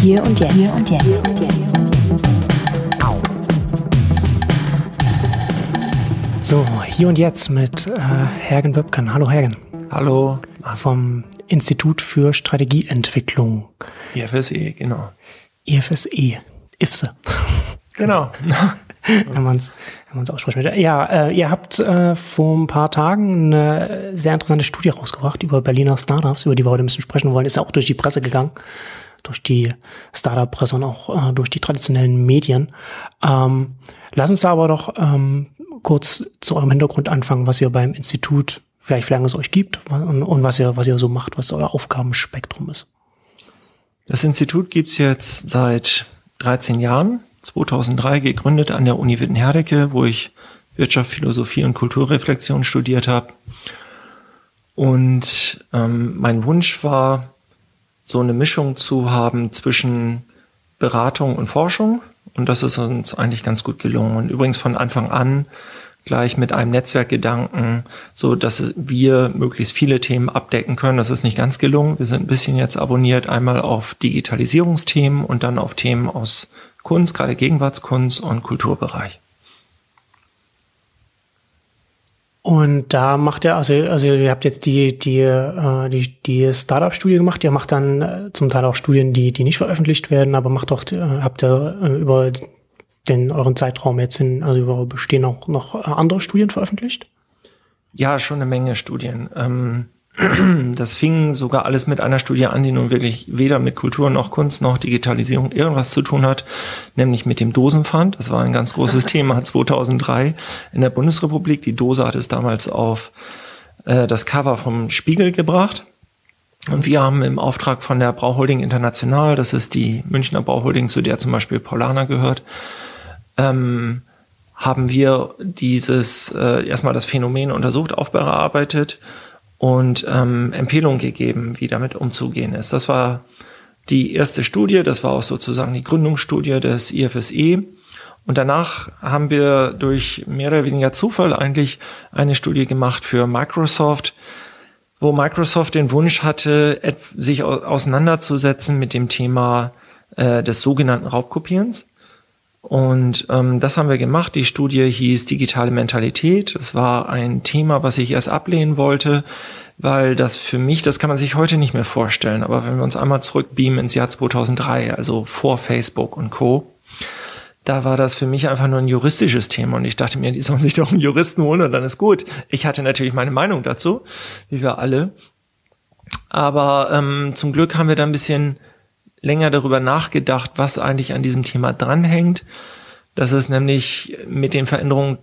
Hier und jetzt. Hier und jetzt. So, hier und jetzt mit äh, Hergen Wöbken. Hallo Hergen. Hallo. Vom Institut für Strategieentwicklung. IFSE, genau. IFSE. IFSE. Genau. wenn man es wenn man's aussprechen möchte. Ja, äh, ihr habt äh, vor ein paar Tagen eine sehr interessante Studie rausgebracht über Berliner Startups, über die wir heute ein bisschen sprechen wollen. Ist ja auch durch die Presse gegangen, durch die Startup-Presse und auch äh, durch die traditionellen Medien. Ähm, lass uns da aber doch ähm, kurz zu eurem Hintergrund anfangen, was ihr beim Institut, vielleicht wie lange es euch gibt und, und was ihr, was ihr so macht, was euer Aufgabenspektrum ist. Das Institut gibt's jetzt seit 13 Jahren. 2003 gegründet an der Uni Wittenherdecke, wo ich Wirtschaft, Philosophie und Kulturreflexion studiert habe. Und ähm, mein Wunsch war, so eine Mischung zu haben zwischen Beratung und Forschung. Und das ist uns eigentlich ganz gut gelungen. Und übrigens von Anfang an gleich mit einem Netzwerkgedanken, so dass wir möglichst viele Themen abdecken können. Das ist nicht ganz gelungen. Wir sind ein bisschen jetzt abonniert, einmal auf Digitalisierungsthemen und dann auf Themen aus Kunst, gerade Gegenwartskunst und Kulturbereich. Und da macht er, also, also ihr habt jetzt die, die, äh, die, die Startup-Studie gemacht, ihr macht dann äh, zum Teil auch Studien, die, die nicht veröffentlicht werden, aber macht doch, äh, habt ihr über den euren Zeitraum jetzt hin, also über bestehen auch noch andere Studien veröffentlicht? Ja, schon eine Menge Studien. Ähm, das fing sogar alles mit einer Studie an, die nun wirklich weder mit Kultur noch Kunst noch Digitalisierung irgendwas zu tun hat, nämlich mit dem Dosenpfand. Das war ein ganz großes Thema 2003 in der Bundesrepublik. Die Dose hat es damals auf äh, das Cover vom Spiegel gebracht. Und wir haben im Auftrag von der Brauholding International, das ist die Münchner Brauholding, zu der zum Beispiel Paulana gehört, ähm, haben wir dieses äh, erstmal das Phänomen untersucht, aufbearbeitet und ähm, Empfehlungen gegeben, wie damit umzugehen ist. Das war die erste Studie, das war auch sozusagen die Gründungsstudie des IFSE. Und danach haben wir durch mehr oder weniger Zufall eigentlich eine Studie gemacht für Microsoft, wo Microsoft den Wunsch hatte, sich auseinanderzusetzen mit dem Thema äh, des sogenannten Raubkopierens. Und ähm, das haben wir gemacht. Die Studie hieß Digitale Mentalität. Das war ein Thema, was ich erst ablehnen wollte, weil das für mich, das kann man sich heute nicht mehr vorstellen. Aber wenn wir uns einmal zurückbeamen ins Jahr 2003, also vor Facebook und Co., da war das für mich einfach nur ein juristisches Thema und ich dachte mir, die sollen sich doch einen Juristen holen und dann ist gut. Ich hatte natürlich meine Meinung dazu, wie wir alle. Aber ähm, zum Glück haben wir da ein bisschen länger darüber nachgedacht, was eigentlich an diesem Thema dranhängt, dass es nämlich mit den Veränderungen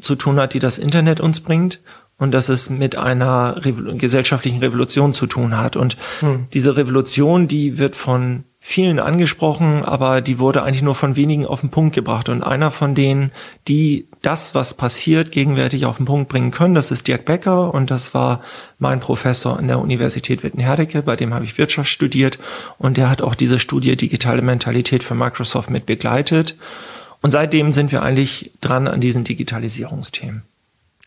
zu tun hat, die das Internet uns bringt und dass es mit einer Revol gesellschaftlichen Revolution zu tun hat. Und hm. diese Revolution, die wird von vielen angesprochen, aber die wurde eigentlich nur von wenigen auf den Punkt gebracht. Und einer von denen, die das, was passiert, gegenwärtig auf den Punkt bringen können, das ist Dirk Becker und das war mein Professor an der Universität Wittenherdecke, bei dem habe ich Wirtschaft studiert und der hat auch diese Studie Digitale Mentalität für Microsoft mit begleitet. Und seitdem sind wir eigentlich dran an diesen Digitalisierungsthemen.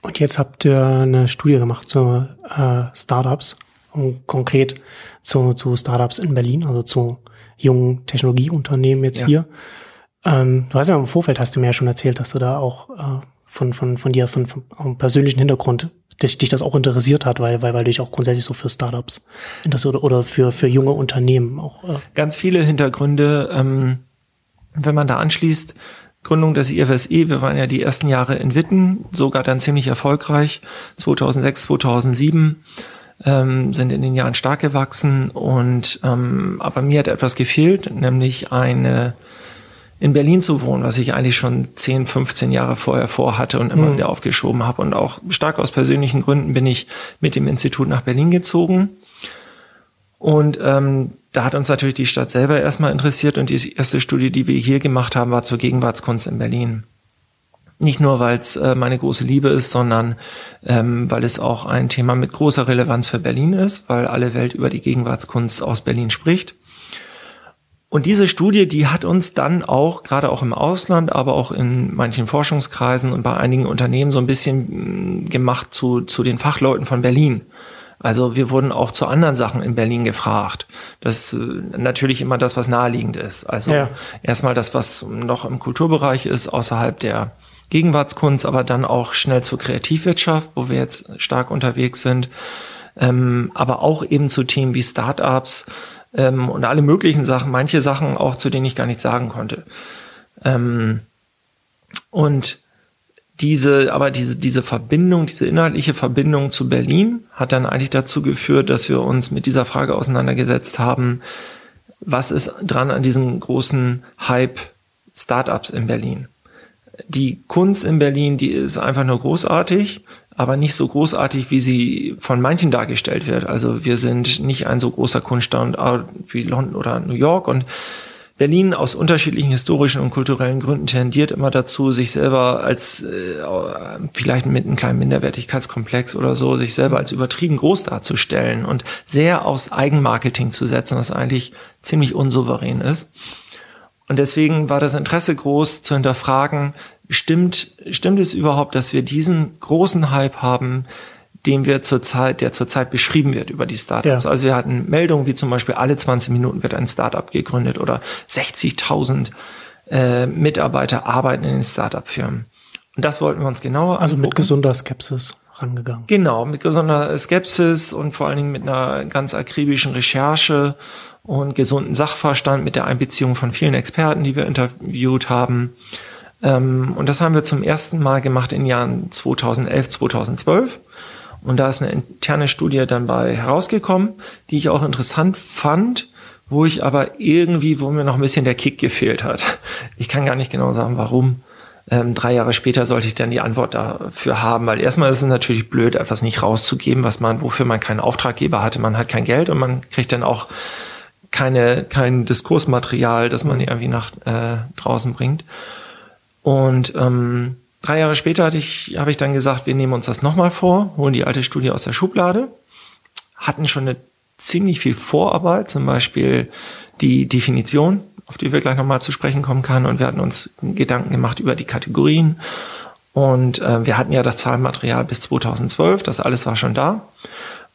Und jetzt habt ihr eine Studie gemacht zu äh, Startups und konkret zu, zu Startups in Berlin, also zu jungen Technologieunternehmen jetzt ja. hier. Ähm, du hast ja im Vorfeld hast du mir ja schon erzählt, dass du da auch äh, von, von, von dir, von, von persönlichen Hintergrund, dich, dich das auch interessiert hat, weil, weil, weil dich auch grundsätzlich so für Startups interessiert oder, oder für, für junge Unternehmen auch. Äh. Ganz viele Hintergründe, ähm, wenn man da anschließt, Gründung des IFSE, wir waren ja die ersten Jahre in Witten, sogar dann ziemlich erfolgreich, 2006, 2007 ähm, sind in den Jahren stark gewachsen und ähm, aber mir hat etwas gefehlt, nämlich eine in Berlin zu wohnen, was ich eigentlich schon 10, 15 Jahre vorher vorhatte und immer mhm. wieder aufgeschoben habe. Und auch stark aus persönlichen Gründen bin ich mit dem Institut nach Berlin gezogen. Und ähm, da hat uns natürlich die Stadt selber erstmal interessiert und die erste Studie, die wir hier gemacht haben, war zur Gegenwartskunst in Berlin. Nicht nur, weil es äh, meine große Liebe ist, sondern ähm, weil es auch ein Thema mit großer Relevanz für Berlin ist, weil alle Welt über die Gegenwartskunst aus Berlin spricht. Und diese Studie, die hat uns dann auch, gerade auch im Ausland, aber auch in manchen Forschungskreisen und bei einigen Unternehmen so ein bisschen mm, gemacht zu, zu den Fachleuten von Berlin. Also wir wurden auch zu anderen Sachen in Berlin gefragt. Das ist äh, natürlich immer das, was naheliegend ist. Also ja. erstmal das, was noch im Kulturbereich ist, außerhalb der Gegenwartskunst, aber dann auch schnell zur Kreativwirtschaft, wo wir jetzt stark unterwegs sind. Ähm, aber auch eben zu Themen wie Startups ähm, und alle möglichen Sachen, manche Sachen auch, zu denen ich gar nichts sagen konnte. Ähm, und diese, aber diese, diese Verbindung, diese inhaltliche Verbindung zu Berlin hat dann eigentlich dazu geführt, dass wir uns mit dieser Frage auseinandergesetzt haben, was ist dran an diesem großen Hype Startups in Berlin? Die Kunst in Berlin, die ist einfach nur großartig, aber nicht so großartig, wie sie von manchen dargestellt wird. Also wir sind nicht ein so großer Kunststandort wie London oder New York und Berlin aus unterschiedlichen historischen und kulturellen Gründen tendiert immer dazu, sich selber als äh, vielleicht mit einem kleinen Minderwertigkeitskomplex oder so, sich selber als übertrieben groß darzustellen und sehr aus Eigenmarketing zu setzen, was eigentlich ziemlich unsouverän ist. Und deswegen war das Interesse groß zu hinterfragen, stimmt, stimmt es überhaupt, dass wir diesen großen Hype haben, den wir zurzeit, der zurzeit beschrieben wird über die Startups. Ja. Also wir hatten Meldungen wie zum Beispiel alle 20 Minuten wird ein Startup gegründet oder 60.000 äh, Mitarbeiter arbeiten in den Startup-Firmen. Und das wollten wir uns genauer Also angucken. mit gesunder Skepsis rangegangen. Genau, mit gesunder Skepsis und vor allen Dingen mit einer ganz akribischen Recherche und gesunden Sachverstand mit der Einbeziehung von vielen Experten, die wir interviewt haben. Ähm, und das haben wir zum ersten Mal gemacht in Jahren 2011, 2012. Und da ist eine interne Studie dann bei herausgekommen, die ich auch interessant fand, wo ich aber irgendwie, wo mir noch ein bisschen der Kick gefehlt hat. Ich kann gar nicht genau sagen, warum. Ähm, drei Jahre später sollte ich dann die Antwort dafür haben, weil erstmal ist es natürlich blöd, etwas nicht rauszugeben, was man, wofür man keinen Auftraggeber hatte. Man hat kein Geld und man kriegt dann auch keine, kein Diskursmaterial, das man irgendwie nach äh, draußen bringt. Und ähm, Drei Jahre später hatte ich, habe ich dann gesagt, wir nehmen uns das nochmal vor, holen die alte Studie aus der Schublade, hatten schon eine ziemlich viel Vorarbeit, zum Beispiel die Definition, auf die wir gleich nochmal zu sprechen kommen kann. Und wir hatten uns Gedanken gemacht über die Kategorien. Und äh, wir hatten ja das Zahlenmaterial bis 2012, das alles war schon da.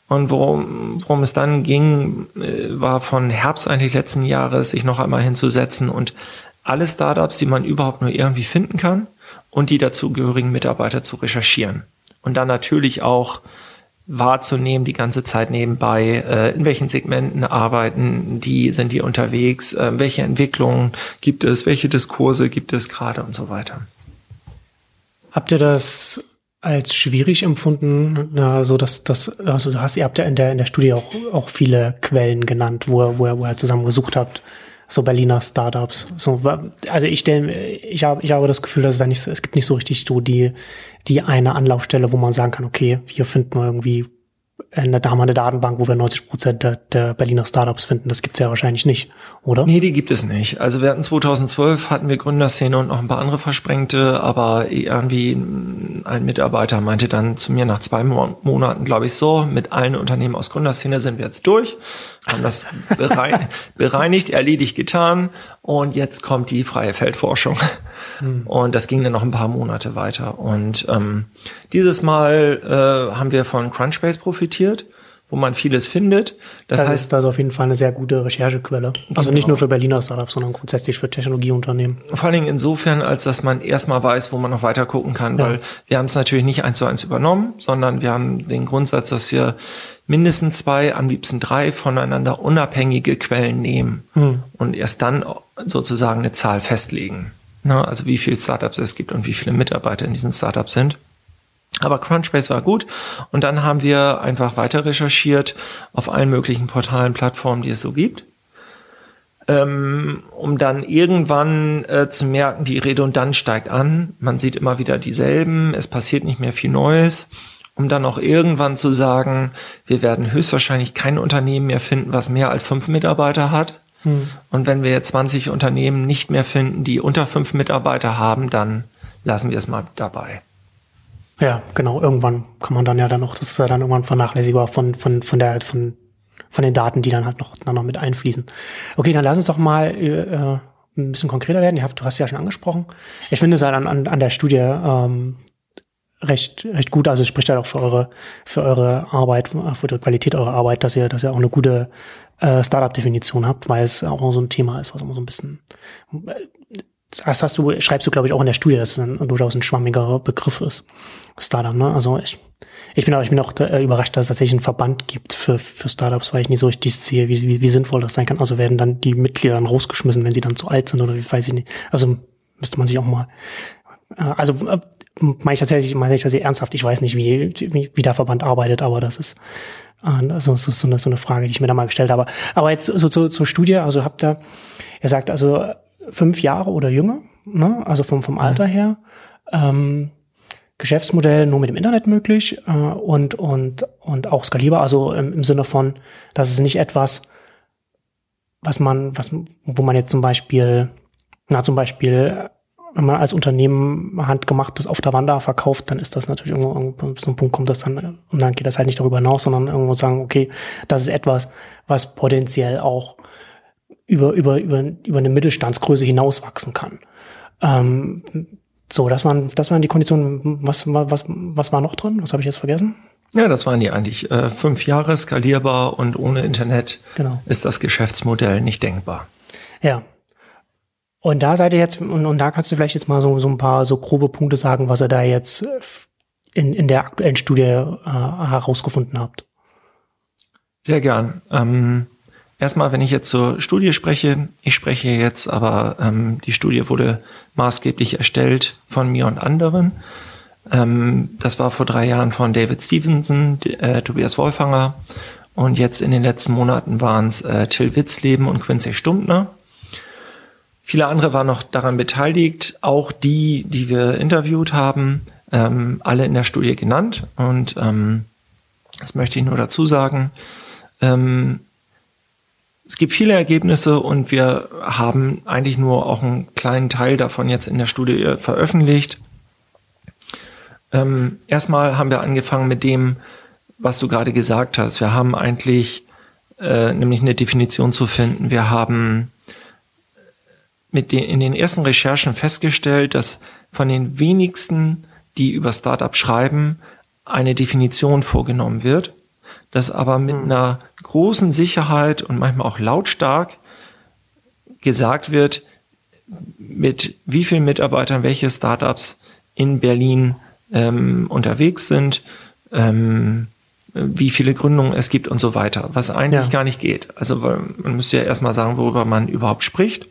Und worum, worum es dann ging, äh, war von Herbst eigentlich letzten Jahres, sich noch einmal hinzusetzen und alle Startups, die man überhaupt nur irgendwie finden kann, und die dazugehörigen Mitarbeiter zu recherchieren. Und dann natürlich auch wahrzunehmen die ganze Zeit nebenbei, äh, in welchen Segmenten arbeiten die, sind die unterwegs, äh, welche Entwicklungen gibt es, welche Diskurse gibt es gerade und so weiter. Habt ihr das als schwierig empfunden, na, so dass das, also du hast, ihr habt ja in der in der Studie auch auch viele Quellen genannt, wo ihr, wo ihr, wo ihr zusammen gesucht habt so Berliner Startups. So, also ich stelle, ich habe, ich habe das Gefühl, dass es da nicht, es gibt nicht so richtig so die, die eine Anlaufstelle, wo man sagen kann, okay, hier finden wir irgendwie eine, da haben wir eine Datenbank, wo wir 90 Prozent der, der Berliner Startups finden. Das gibt's ja wahrscheinlich nicht, oder? Nee, die gibt es nicht. Also wir hatten 2012 hatten wir Gründerszene und noch ein paar andere Versprengte, aber irgendwie ein Mitarbeiter meinte dann zu mir nach zwei Monaten, glaube ich, so, mit allen Unternehmen aus Gründerszene sind wir jetzt durch, haben das bereinigt, erledigt, getan und jetzt kommt die freie Feldforschung. Hm. Und das ging dann noch ein paar Monate weiter. Und ähm, dieses Mal äh, haben wir von Crunchbase profitiert wo man vieles findet. Das, das heißt, ist also auf jeden Fall eine sehr gute Recherchequelle. Also genau. nicht nur für Berliner Startups, sondern grundsätzlich für Technologieunternehmen. Vor allen Dingen insofern, als dass man erstmal weiß, wo man noch weiter gucken kann, ja. weil wir haben es natürlich nicht eins zu eins übernommen, sondern wir haben den Grundsatz, dass wir mindestens zwei, am liebsten drei voneinander unabhängige Quellen nehmen hm. und erst dann sozusagen eine Zahl festlegen. Na, also wie viele Startups es gibt und wie viele Mitarbeiter in diesen Startups sind. Aber Crunchbase war gut und dann haben wir einfach weiter recherchiert auf allen möglichen Portalen, Plattformen, die es so gibt, ähm, um dann irgendwann äh, zu merken, die Redundanz steigt an, man sieht immer wieder dieselben, es passiert nicht mehr viel Neues, um dann auch irgendwann zu sagen, wir werden höchstwahrscheinlich kein Unternehmen mehr finden, was mehr als fünf Mitarbeiter hat. Hm. Und wenn wir jetzt 20 Unternehmen nicht mehr finden, die unter fünf Mitarbeiter haben, dann lassen wir es mal dabei. Ja, genau. Irgendwann kann man dann ja dann noch, das ist ja dann irgendwann vernachlässigbar von, von, von der, von, von den Daten, die dann halt noch, dann noch mit einfließen. Okay, dann lass uns doch mal äh, ein bisschen konkreter werden. Ihr habt, du hast ja schon angesprochen. Ich finde es halt an, an, an der Studie ähm, recht, recht gut. Also es spricht halt auch für eure, für eure Arbeit, für die Qualität eurer Arbeit, dass ihr, dass ihr auch eine gute äh, Startup-Definition habt, weil es auch so ein Thema ist, was immer so ein bisschen das hast du, schreibst du, glaube ich, auch in der Studie, dass es ein, durchaus ein schwammiger Begriff ist. Startup, ne? Also ich, ich bin auch, ich bin auch äh, überrascht, dass es tatsächlich einen Verband gibt für, für Startups, weil ich nicht so richtig sehe, wie, wie, wie sinnvoll das sein kann. Also werden dann die Mitglieder dann rausgeschmissen, wenn sie dann zu alt sind oder wie weiß ich nicht. Also müsste man sich auch mal, äh, also äh, meine ich tatsächlich, meine ich tatsächlich ernsthaft. Ich weiß nicht, wie, wie, wie der Verband arbeitet, aber das ist, äh, das ist so eine, so eine Frage, die ich mir da mal gestellt habe. Aber jetzt so zur, zur Studie, also habt ihr, er sagt also fünf Jahre oder jünger, ne? also vom, vom Alter her. Ähm, Geschäftsmodell nur mit dem Internet möglich äh, und, und, und auch skalierbar, also im, im Sinne von, dass es nicht etwas, was man, was, wo man jetzt zum Beispiel, na zum Beispiel, wenn man als Unternehmen handgemachtes auf der Wanda verkauft, dann ist das natürlich irgendwo, irgendwo bis ein Punkt kommt das dann, und dann geht das halt nicht darüber hinaus, sondern irgendwo sagen, okay, das ist etwas, was potenziell auch über, über, über, über eine Mittelstandsgröße hinauswachsen kann. Ähm, so, das waren, das waren die Konditionen. Was, was, was war noch drin? Was habe ich jetzt vergessen? Ja, das waren die eigentlich. Äh, fünf Jahre skalierbar und ohne Internet genau. ist das Geschäftsmodell nicht denkbar. Ja. Und da seid ihr jetzt, und, und da kannst du vielleicht jetzt mal so, so ein paar so grobe Punkte sagen, was ihr da jetzt in, in der aktuellen Studie äh, herausgefunden habt. Sehr gern. Ähm, Erstmal, wenn ich jetzt zur Studie spreche, ich spreche jetzt, aber ähm, die Studie wurde maßgeblich erstellt von mir und anderen. Ähm, das war vor drei Jahren von David Stevenson, äh, Tobias Wolfanger und jetzt in den letzten Monaten waren es äh, Till Witzleben und Quincy Stumpner. Viele andere waren noch daran beteiligt, auch die, die wir interviewt haben, ähm, alle in der Studie genannt. Und ähm, das möchte ich nur dazu sagen. Ähm, es gibt viele Ergebnisse und wir haben eigentlich nur auch einen kleinen Teil davon jetzt in der Studie veröffentlicht. Ähm, erstmal haben wir angefangen mit dem, was du gerade gesagt hast. Wir haben eigentlich äh, nämlich eine Definition zu finden. Wir haben mit den, in den ersten Recherchen festgestellt, dass von den wenigsten, die über Startup schreiben, eine Definition vorgenommen wird das aber mit mhm. einer großen Sicherheit und manchmal auch lautstark gesagt wird, mit wie vielen Mitarbeitern welche Startups in Berlin ähm, unterwegs sind, ähm, wie viele Gründungen es gibt und so weiter, was eigentlich ja. gar nicht geht. Also man müsste ja erstmal sagen, worüber man überhaupt spricht.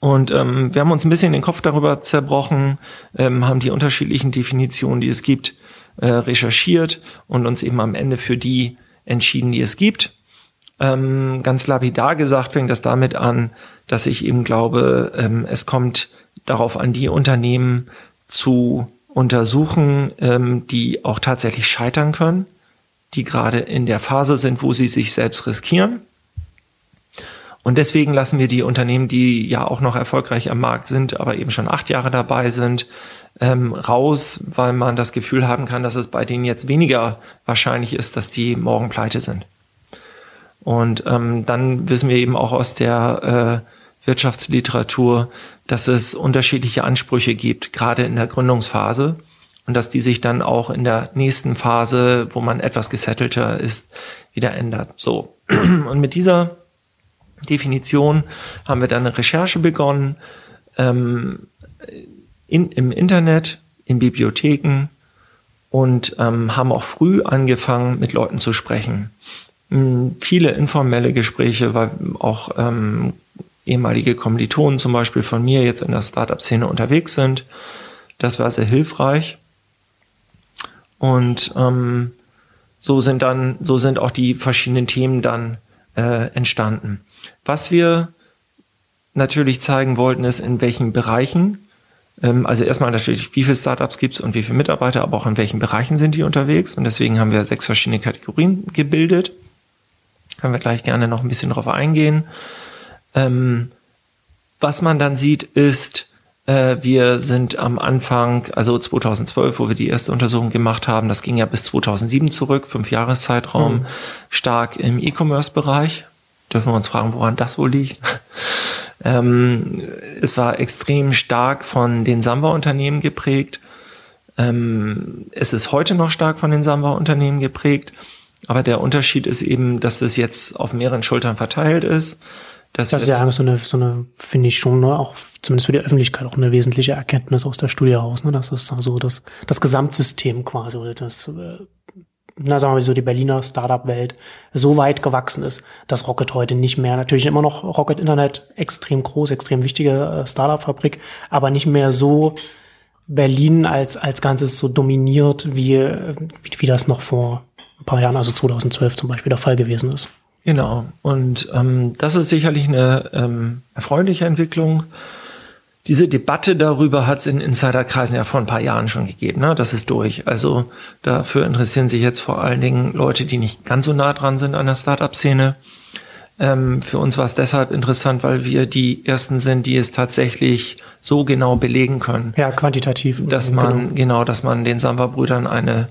Und ähm, wir haben uns ein bisschen den Kopf darüber zerbrochen, ähm, haben die unterschiedlichen Definitionen, die es gibt, äh, recherchiert und uns eben am Ende für die entschieden, die es gibt. Ähm, ganz lapidar gesagt fängt das damit an, dass ich eben glaube, ähm, es kommt darauf an, die Unternehmen zu untersuchen, ähm, die auch tatsächlich scheitern können, die gerade in der Phase sind, wo sie sich selbst riskieren. Und deswegen lassen wir die Unternehmen, die ja auch noch erfolgreich am Markt sind, aber eben schon acht Jahre dabei sind, ähm, raus, weil man das Gefühl haben kann, dass es bei denen jetzt weniger wahrscheinlich ist, dass die morgen pleite sind. Und ähm, dann wissen wir eben auch aus der äh, Wirtschaftsliteratur, dass es unterschiedliche Ansprüche gibt, gerade in der Gründungsphase. Und dass die sich dann auch in der nächsten Phase, wo man etwas gesettelter ist, wieder ändert. So. Und mit dieser Definition haben wir dann eine Recherche begonnen. Ähm, in, im Internet, in Bibliotheken und ähm, haben auch früh angefangen, mit Leuten zu sprechen. Mhm, viele informelle Gespräche, weil auch ähm, ehemalige Kommilitonen zum Beispiel von mir jetzt in der Startup-Szene unterwegs sind. Das war sehr hilfreich. Und ähm, so sind dann, so sind auch die verschiedenen Themen dann äh, entstanden. Was wir natürlich zeigen wollten, ist, in welchen Bereichen ähm, also erstmal natürlich, wie viele Startups gibt es und wie viele Mitarbeiter, aber auch in welchen Bereichen sind die unterwegs. Und deswegen haben wir sechs verschiedene Kategorien gebildet. Können wir gleich gerne noch ein bisschen drauf eingehen. Ähm, was man dann sieht, ist, äh, wir sind am Anfang, also 2012, wo wir die erste Untersuchung gemacht haben, das ging ja bis 2007 zurück, fünf Jahreszeitraum, mhm. stark im E-Commerce-Bereich. Dürfen wir uns fragen, woran das wohl liegt? Ähm, es war extrem stark von den Samba-Unternehmen geprägt. Ähm, es ist heute noch stark von den Samba-Unternehmen geprägt, aber der Unterschied ist eben, dass es jetzt auf mehreren Schultern verteilt ist. Das ist ja eigentlich so eine, so eine finde ich schon, ne, auch zumindest für die Öffentlichkeit auch eine wesentliche Erkenntnis aus der Studie heraus. Ne? Das ist so das, das Gesamtsystem quasi, oder das, äh, na sagen wir so, die Berliner Startup-Welt so weit gewachsen ist, dass Rocket heute nicht mehr, natürlich immer noch Rocket Internet extrem groß, extrem wichtige äh, Startup-Fabrik, aber nicht mehr so Berlin als, als Ganzes so dominiert, wie, wie, wie das noch vor ein paar Jahren, also 2012 zum Beispiel, der Fall gewesen ist. Genau. Und ähm, das ist sicherlich eine ähm, erfreuliche Entwicklung. Diese Debatte darüber hat es in Insiderkreisen ja vor ein paar Jahren schon gegeben. Ne? Das ist durch. Also dafür interessieren sich jetzt vor allen Dingen Leute, die nicht ganz so nah dran sind an der Startup-Szene. Ähm, für uns war es deshalb interessant, weil wir die ersten sind, die es tatsächlich so genau belegen können. Ja, quantitativ. Dass man, genau, genau dass man den Samba-Brüdern eine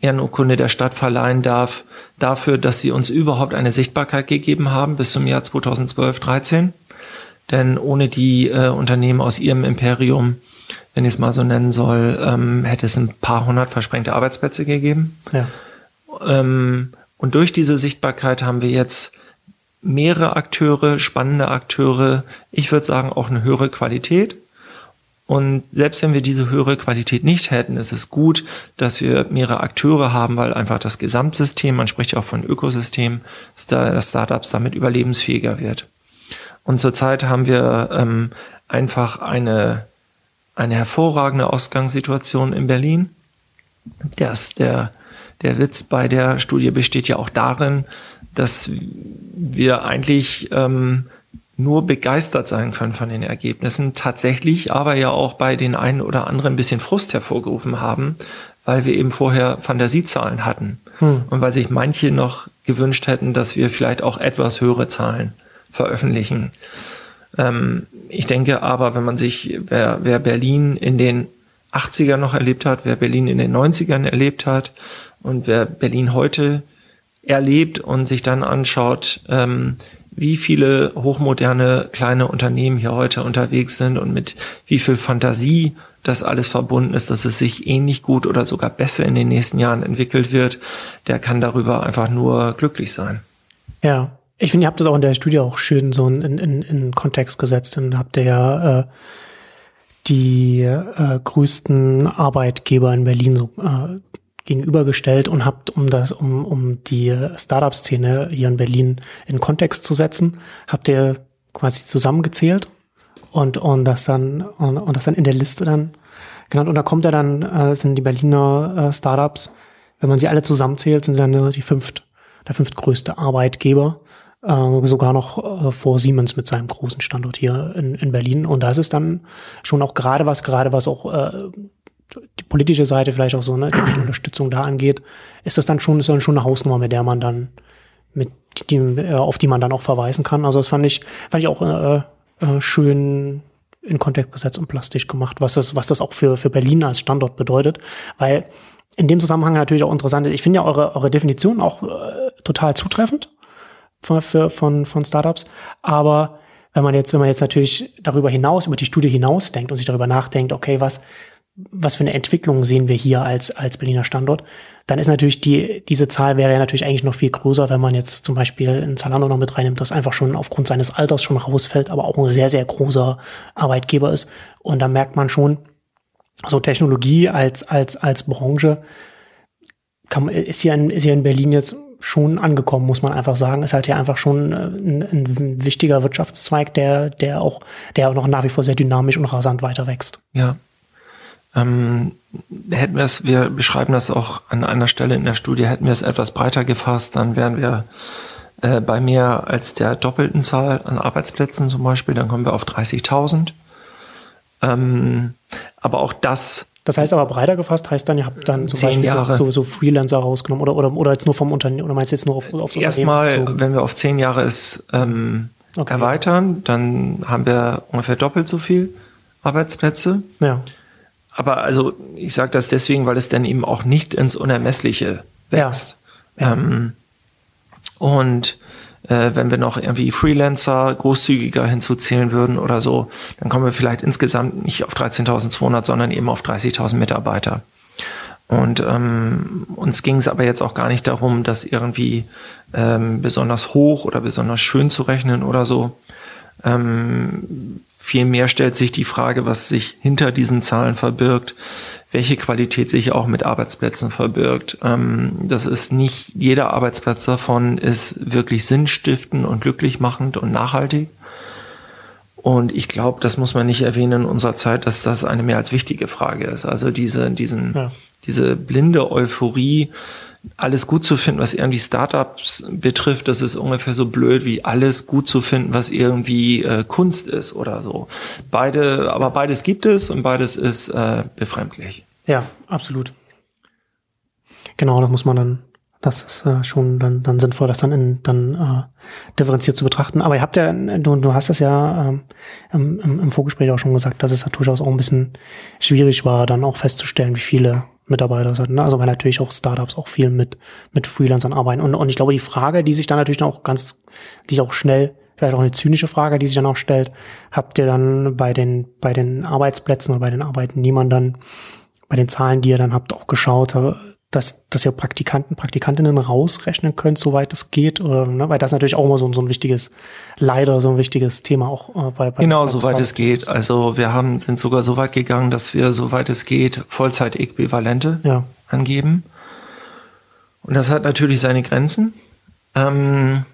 Ehrenurkunde der Stadt verleihen darf, dafür, dass sie uns überhaupt eine Sichtbarkeit gegeben haben bis zum Jahr 2012, 13. Denn ohne die äh, Unternehmen aus ihrem Imperium, wenn ich es mal so nennen soll, ähm, hätte es ein paar hundert versprengte Arbeitsplätze gegeben. Ja. Ähm, und durch diese Sichtbarkeit haben wir jetzt mehrere Akteure, spannende Akteure, ich würde sagen auch eine höhere Qualität. Und selbst wenn wir diese höhere Qualität nicht hätten, ist es gut, dass wir mehrere Akteure haben, weil einfach das Gesamtsystem, man spricht ja auch von Ökosystem, dass Startups damit überlebensfähiger wird. Und zurzeit haben wir ähm, einfach eine, eine hervorragende Ausgangssituation in Berlin. Das, der, der Witz bei der Studie besteht ja auch darin, dass wir eigentlich ähm, nur begeistert sein können von den Ergebnissen, tatsächlich aber ja auch bei den einen oder anderen ein bisschen Frust hervorgerufen haben, weil wir eben vorher Fantasiezahlen hatten hm. und weil sich manche noch gewünscht hätten, dass wir vielleicht auch etwas höhere Zahlen veröffentlichen. Ähm, ich denke aber, wenn man sich, wer, wer Berlin in den 80ern noch erlebt hat, wer Berlin in den 90ern erlebt hat und wer Berlin heute erlebt und sich dann anschaut, ähm, wie viele hochmoderne kleine Unternehmen hier heute unterwegs sind und mit wie viel Fantasie das alles verbunden ist, dass es sich ähnlich gut oder sogar besser in den nächsten Jahren entwickelt wird, der kann darüber einfach nur glücklich sein. Ja, ich finde, ihr habt das auch in der Studie auch schön so in, in, in Kontext gesetzt und habt ihr ja äh, die äh, größten Arbeitgeber in Berlin so äh, gegenübergestellt und habt, um das, um, um die Startup-Szene hier in Berlin in Kontext zu setzen, habt ihr quasi zusammengezählt und, und das dann, und, und das dann in der Liste dann genannt. Und da kommt ja dann, äh, sind die Berliner äh, Startups, wenn man sie alle zusammenzählt, sind sie dann die fünft, der fünftgrößte Arbeitgeber äh, sogar noch äh, vor Siemens mit seinem großen Standort hier in, in Berlin. Und das ist dann schon auch gerade was, gerade was auch äh, die politische Seite vielleicht auch so, ne, die Unterstützung da angeht, ist das dann schon, ist dann schon eine Hausnummer, mit der man dann, mit die, äh, auf die man dann auch verweisen kann. Also das fand ich, fand ich auch äh, äh, schön in Kontext gesetzt und plastisch gemacht, was das, was das auch für, für Berlin als Standort bedeutet. Weil in dem Zusammenhang natürlich auch interessant ist, ich finde ja eure, eure Definition auch äh, total zutreffend von, für, von, von Startups. Aber wenn man jetzt, wenn man jetzt natürlich darüber hinaus, über die Studie hinaus denkt und sich darüber nachdenkt, okay, was, was für eine Entwicklung sehen wir hier als, als Berliner Standort, dann ist natürlich die, diese Zahl wäre ja natürlich eigentlich noch viel größer, wenn man jetzt zum Beispiel in Zalando noch mit reinnimmt, das einfach schon aufgrund seines Alters schon rausfällt, aber auch ein sehr, sehr großer Arbeitgeber ist. Und da merkt man schon, so Technologie als, als, als Branche kann, ist hier in, ist hier in Berlin jetzt schon angekommen, muss man einfach sagen. Ist halt ja einfach schon äh, ein, ein, wichtiger Wirtschaftszweig, der, der auch, der auch noch nach wie vor sehr dynamisch und rasant weiter wächst. Ja. Ähm, hätten wir es, wir beschreiben das auch an einer Stelle in der Studie, hätten wir es etwas breiter gefasst, dann wären wir äh, bei mehr als der doppelten Zahl an Arbeitsplätzen zum Beispiel, dann kommen wir auf 30.000. Ähm, aber auch das das heißt aber breiter gefasst, heißt dann, ihr habt dann zum Beispiel Jahre. So, so, Freelancer rausgenommen oder, oder, oder jetzt nur vom Unternehmen, oder meinst du jetzt nur auf, auf Erstmal, wenn wir auf zehn Jahre es ähm, okay. erweitern, dann haben wir ungefähr doppelt so viel Arbeitsplätze. Ja. Aber also ich sage das deswegen, weil es dann eben auch nicht ins Unermessliche wächst. Ja. Ja. Ähm, und äh, wenn wir noch irgendwie Freelancer großzügiger hinzuzählen würden oder so, dann kommen wir vielleicht insgesamt nicht auf 13.200, sondern eben auf 30.000 Mitarbeiter. Und ähm, uns ging es aber jetzt auch gar nicht darum, das irgendwie ähm, besonders hoch oder besonders schön zu rechnen oder so. Ähm, Vielmehr stellt sich die Frage, was sich hinter diesen Zahlen verbirgt, welche Qualität sich auch mit Arbeitsplätzen verbirgt. Ähm, das ist nicht jeder Arbeitsplatz davon ist wirklich sinnstiftend und glücklich machend und nachhaltig. Und ich glaube, das muss man nicht erwähnen in unserer Zeit, dass das eine mehr als wichtige Frage ist. Also diese, diesen, ja. diese blinde Euphorie, alles gut zu finden, was irgendwie Startups betrifft, das ist ungefähr so blöd wie alles gut zu finden, was irgendwie äh, Kunst ist oder so. Beide, aber beides gibt es und beides ist äh, befremdlich. Ja, absolut. Genau, das muss man dann das ist äh, schon dann, dann sinnvoll, das dann in, dann äh, differenziert zu betrachten. Aber ihr habt ja, du, du hast es ja ähm, im, im Vorgespräch auch schon gesagt, dass es ja durchaus auch ein bisschen schwierig war, dann auch festzustellen, wie viele Mitarbeiter hatten. Ne? Also weil natürlich auch Startups auch viel mit, mit Freelancern arbeiten. Und, und ich glaube, die Frage, die sich dann natürlich auch ganz, die auch schnell, vielleicht auch eine zynische Frage, die sich dann auch stellt, habt ihr dann bei den, bei den Arbeitsplätzen oder bei den Arbeitnehmern dann, bei den Zahlen, die ihr dann habt, auch geschaut, dass, dass ihr Praktikanten, Praktikantinnen rausrechnen könnt, soweit es geht, oder, ne? weil das natürlich auch immer so, so ein wichtiges, leider so ein wichtiges Thema auch äh, bei, bei Genau, soweit es geht. Also wir haben, sind sogar so weit gegangen, dass wir, soweit es geht, Vollzeit-Äquivalente ja. angeben. Und das hat natürlich seine Grenzen. Ähm,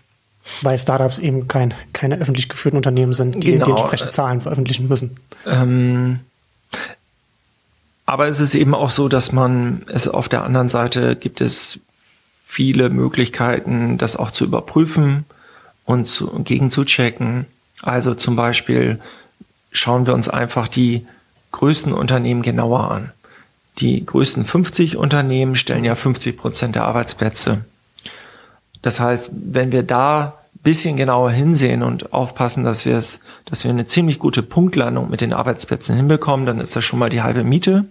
weil Startups eben kein, keine öffentlich geführten Unternehmen sind, die, genau, die entsprechend Zahlen veröffentlichen müssen. Ähm, aber es ist eben auch so, dass man es auf der anderen Seite gibt es viele Möglichkeiten, das auch zu überprüfen und zu, gegenzuchecken. Also zum Beispiel schauen wir uns einfach die größten Unternehmen genauer an. Die größten 50 Unternehmen stellen ja 50 Prozent der Arbeitsplätze. Das heißt, wenn wir da bisschen genauer hinsehen und aufpassen, dass wir es, dass wir eine ziemlich gute Punktlandung mit den Arbeitsplätzen hinbekommen, dann ist das schon mal die halbe Miete.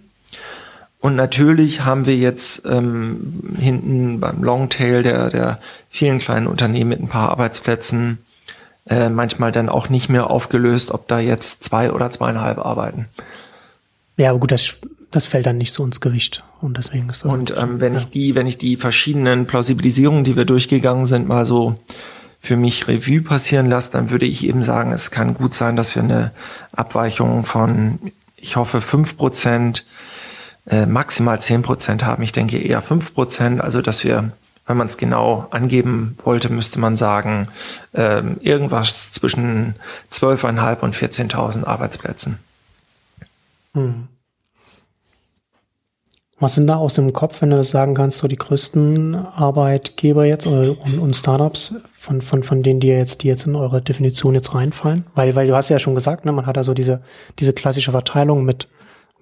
Und natürlich haben wir jetzt ähm, hinten beim Longtail der, der vielen kleinen Unternehmen mit ein paar Arbeitsplätzen äh, manchmal dann auch nicht mehr aufgelöst, ob da jetzt zwei oder zweieinhalb arbeiten. Ja, aber gut, das, das fällt dann nicht so ins Gewicht. Und deswegen ist das. Und ähm, wenn ja. ich die, wenn ich die verschiedenen Plausibilisierungen, die wir durchgegangen sind, mal so für mich Revue passieren lasse, dann würde ich eben sagen, es kann gut sein, dass wir eine Abweichung von, ich hoffe, fünf Prozent äh, maximal zehn Prozent haben. Ich denke eher fünf Prozent. Also dass wir, wenn man es genau angeben wollte, müsste man sagen, äh, irgendwas zwischen 12.500 und 14.000 Arbeitsplätzen. Hm. Was sind da aus dem Kopf, wenn du das sagen kannst, so die größten Arbeitgeber jetzt oder, und, und Startups von, von, von denen, die jetzt, die jetzt in eure Definition jetzt reinfallen? Weil, weil du hast ja schon gesagt, ne, man hat da so diese, diese klassische Verteilung mit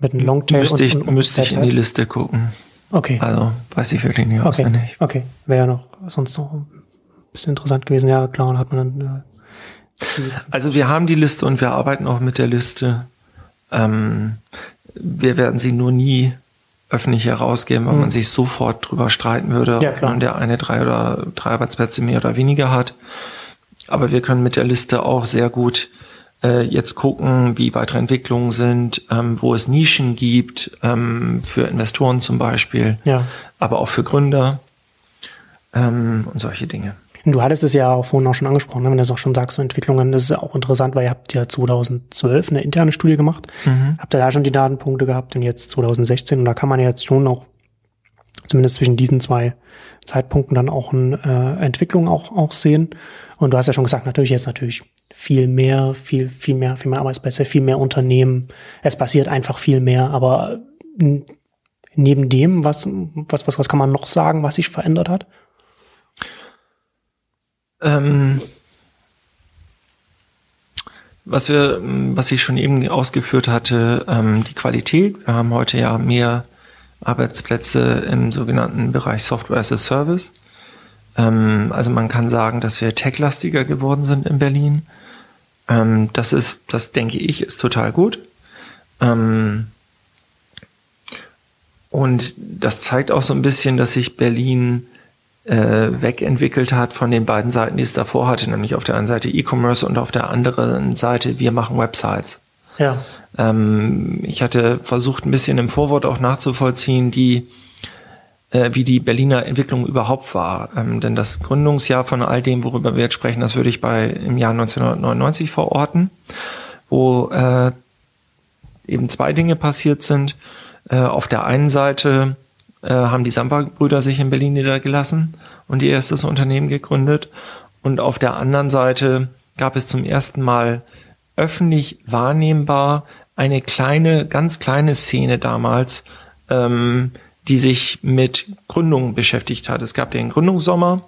mit einem Longtail müsste ich, und, und Müsste ich in die Liste gucken. Okay. Also weiß ich wirklich nicht okay. auswendig. Okay, wäre ja noch sonst noch ein bisschen interessant gewesen. Ja, klar, hat man dann. Äh, also wir haben die Liste und wir arbeiten auch mit der Liste. Ähm, wir werden sie nur nie öffentlich herausgeben, weil mhm. man sich sofort drüber streiten würde, ja, ob man der eine drei oder drei Arbeitsplätze mehr oder weniger hat. Aber wir können mit der Liste auch sehr gut äh, jetzt gucken, wie weitere Entwicklungen sind, ähm, wo es Nischen gibt, ähm, für Investoren zum Beispiel, ja. aber auch für Gründer ähm, und solche Dinge. Du hattest es ja auch vorhin auch schon angesprochen, ne? wenn du es auch schon sagst, so Entwicklungen, das ist ja auch interessant, weil ihr habt ja 2012 eine interne Studie gemacht, mhm. habt ihr da schon die Datenpunkte gehabt und jetzt 2016 und da kann man ja jetzt schon auch zumindest zwischen diesen zwei Zeitpunkten dann auch eine äh, Entwicklung auch, auch sehen. Und du hast ja schon gesagt, natürlich jetzt natürlich viel mehr, viel, viel mehr, viel mehr Arbeitsplätze, viel mehr Unternehmen. Es passiert einfach viel mehr, aber neben dem, was, was, was, was kann man noch sagen, was sich verändert hat? Ähm, was wir, was ich schon eben ausgeführt hatte, ähm, die Qualität. Wir haben heute ja mehr Arbeitsplätze im sogenannten Bereich Software as a Service. Ähm, also man kann sagen, dass wir techlastiger geworden sind in Berlin. Ähm, das ist, das denke ich, ist total gut. Ähm, und das zeigt auch so ein bisschen, dass sich Berlin äh, wegentwickelt hat von den beiden Seiten, die es davor hatte, nämlich auf der einen Seite E-Commerce und auf der anderen Seite wir machen Websites. Ja. Ähm, ich hatte versucht, ein bisschen im Vorwort auch nachzuvollziehen, die, äh, wie die Berliner Entwicklung überhaupt war. Ähm, denn das Gründungsjahr von all dem, worüber wir jetzt sprechen, das würde ich bei im Jahr 1999 verorten, wo äh, eben zwei Dinge passiert sind. Äh, auf der einen Seite äh, haben die Samba-Brüder sich in Berlin niedergelassen und ihr erstes Unternehmen gegründet. Und auf der anderen Seite gab es zum ersten Mal öffentlich wahrnehmbar eine kleine, ganz kleine Szene damals, ähm, die sich mit Gründungen beschäftigt hat. Es gab den Gründungssommer.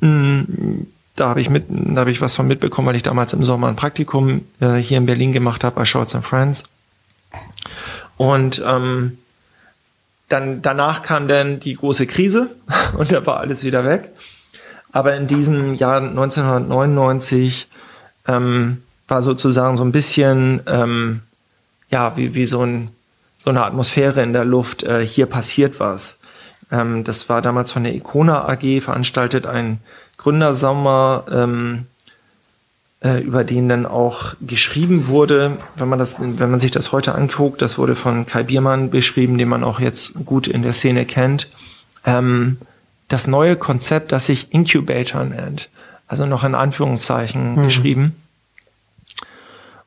Mm, da habe ich mit, ich was von mitbekommen, weil ich damals im Sommer ein Praktikum äh, hier in Berlin gemacht habe bei Shorts and Friends. Und ähm, dann danach kam dann die große Krise und da war alles wieder weg. Aber in diesem Jahr 1999 ähm, war sozusagen so ein bisschen ähm, ja wie, wie so, ein, so eine Atmosphäre in der Luft. Äh, hier passiert was. Ähm, das war damals von der Icona AG veranstaltet ein Gründersommer, ähm, äh, über den dann auch geschrieben wurde. Wenn man das, wenn man sich das heute anguckt, das wurde von Kai Biermann beschrieben, den man auch jetzt gut in der Szene kennt. Ähm, das neue Konzept, das sich Incubator nennt, also noch in Anführungszeichen mhm. geschrieben.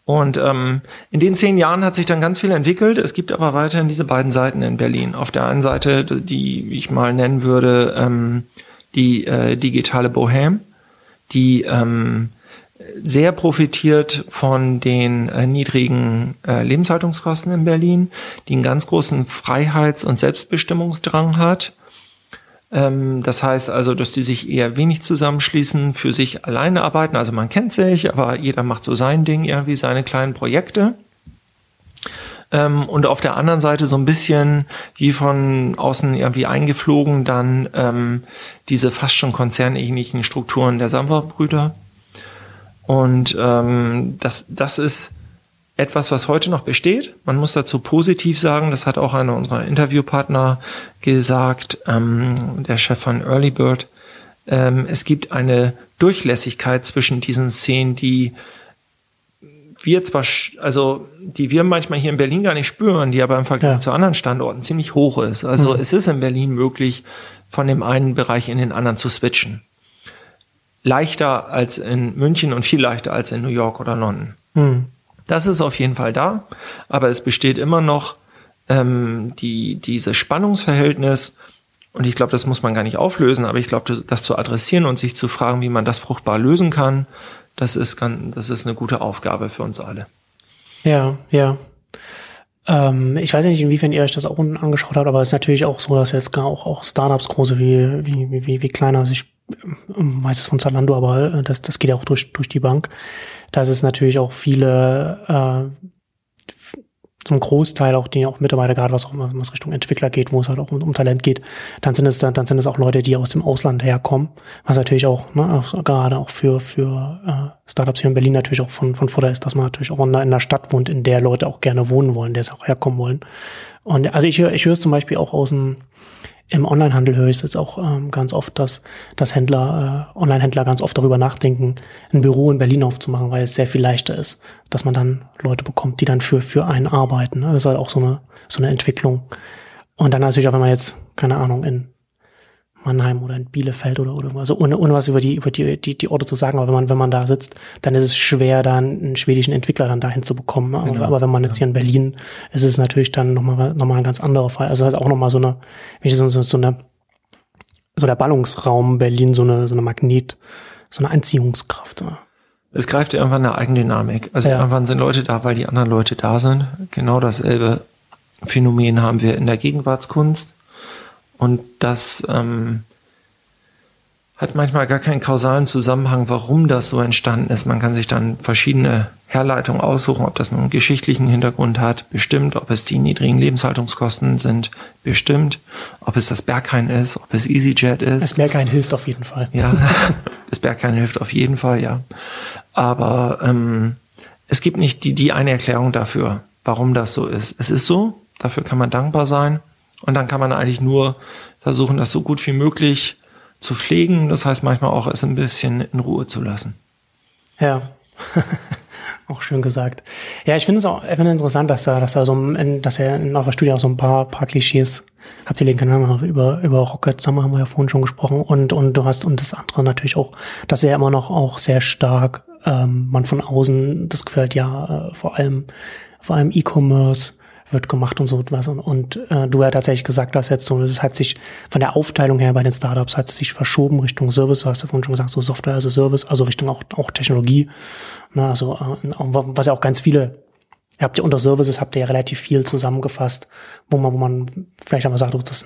Und ähm, in den zehn Jahren hat sich dann ganz viel entwickelt. Es gibt aber weiterhin diese beiden Seiten in Berlin. Auf der einen Seite, die ich mal nennen würde, ähm, die äh, digitale Bohem, die ähm, sehr profitiert von den äh, niedrigen äh, Lebenshaltungskosten in Berlin, die einen ganz großen Freiheits- und Selbstbestimmungsdrang hat. Ähm, das heißt also, dass die sich eher wenig zusammenschließen, für sich alleine arbeiten. Also man kennt sich, aber jeder macht so sein Ding, irgendwie seine kleinen Projekte. Ähm, und auf der anderen Seite so ein bisschen wie von außen irgendwie eingeflogen dann ähm, diese fast schon konzernähnlichen Strukturen der Samwer-Brüder und ähm, das, das ist etwas, was heute noch besteht. Man muss dazu positiv sagen, das hat auch einer unserer Interviewpartner gesagt, ähm, der Chef von Early Bird. Ähm, es gibt eine Durchlässigkeit zwischen diesen Szenen, die wir zwar, also die wir manchmal hier in Berlin gar nicht spüren, die aber im Vergleich ja. zu anderen Standorten ziemlich hoch ist. Also mhm. es ist in Berlin möglich, von dem einen Bereich in den anderen zu switchen leichter als in München und viel leichter als in New York oder London. Mhm. Das ist auf jeden Fall da, aber es besteht immer noch ähm, die, dieses Spannungsverhältnis, und ich glaube, das muss man gar nicht auflösen, aber ich glaube, das, das, zu adressieren und sich zu fragen, wie man das fruchtbar lösen kann, das ist, ganz, das ist eine gute Aufgabe für uns alle. Ja, ja. Ähm, ich weiß nicht, inwiefern ihr euch das auch angeschaut habt, aber es ist natürlich auch so, dass jetzt gar auch, auch Startups große wie, wie, wie, wie kleiner sich meistens von Zalando, aber äh, das, das geht ja auch durch, durch die Bank. Da ist es natürlich auch viele, äh, zum Großteil auch die auch Mitarbeiter, gerade was auch was Richtung Entwickler geht, wo es halt auch um, um Talent geht, dann sind es dann, dann sind es auch Leute, die aus dem Ausland herkommen, was natürlich auch, ne, auch gerade auch für für äh, Startups hier in Berlin natürlich auch von von Vorteil ist, dass man natürlich auch in einer, in einer Stadt wohnt, in der Leute auch gerne wohnen wollen, der es auch herkommen wollen. Und also ich höre ich höre es zum Beispiel auch aus dem im Onlinehandel höre ich jetzt auch ähm, ganz oft, dass, dass Händler, äh, Online-Händler ganz oft darüber nachdenken, ein Büro in Berlin aufzumachen, weil es sehr viel leichter ist, dass man dann Leute bekommt, die dann für, für einen arbeiten. Das ist halt auch so eine, so eine Entwicklung. Und dann natürlich auch, wenn man jetzt, keine Ahnung, in Mannheim oder in Bielefeld oder oder also ohne, ohne was über die über die, die die Orte zu sagen, aber wenn man wenn man da sitzt, dann ist es schwer, da einen schwedischen Entwickler dann dahin zu bekommen. Aber, genau. aber wenn man jetzt hier in Berlin, ist es natürlich dann nochmal noch mal ein ganz anderer Fall. Also halt auch nochmal so eine, so, so, so eine so der Ballungsraum Berlin so eine so eine Magnet, so eine Anziehungskraft. Es greift irgendwann eine Eigendynamik. Also ja. irgendwann sind Leute da, weil die anderen Leute da sind. Genau dasselbe Phänomen haben wir in der Gegenwartskunst. Und das ähm, hat manchmal gar keinen kausalen Zusammenhang, warum das so entstanden ist. Man kann sich dann verschiedene Herleitungen aussuchen, ob das nun einen geschichtlichen Hintergrund hat, bestimmt, ob es die niedrigen Lebenshaltungskosten sind, bestimmt, ob es das Berghain ist, ob es EasyJet ist. Das Berghain hilft auf jeden Fall. Ja, das Berghain hilft auf jeden Fall, ja. Aber ähm, es gibt nicht die, die eine Erklärung dafür, warum das so ist. Es ist so, dafür kann man dankbar sein. Und dann kann man eigentlich nur versuchen, das so gut wie möglich zu pflegen. Das heißt manchmal auch es ein bisschen in Ruhe zu lassen. Ja. Auch schön gesagt. Ja, ich finde es auch finde interessant, dass da, dass da so, ein, dass er in eurer Studie auch so ein paar, paar Klischees habt ihr den Kanal über, über Rocket Summer haben wir ja vorhin schon gesprochen und, und du hast, und das andere natürlich auch, dass er immer noch auch sehr stark, ähm, man von außen das Gefühl hat, ja, äh, vor allem, vor allem E-Commerce, wird gemacht und so was. Und, und äh, du ja tatsächlich gesagt hast jetzt so, das hat sich von der Aufteilung her bei den Startups hat es sich verschoben Richtung Service, du hast ja vorhin schon gesagt, so Software as a Service, also Richtung auch, auch Technologie. Ne, also äh, was ja auch ganz viele, ihr habt ja unter Services habt ihr ja relativ viel zusammengefasst, wo man, wo man vielleicht einmal sagt, das,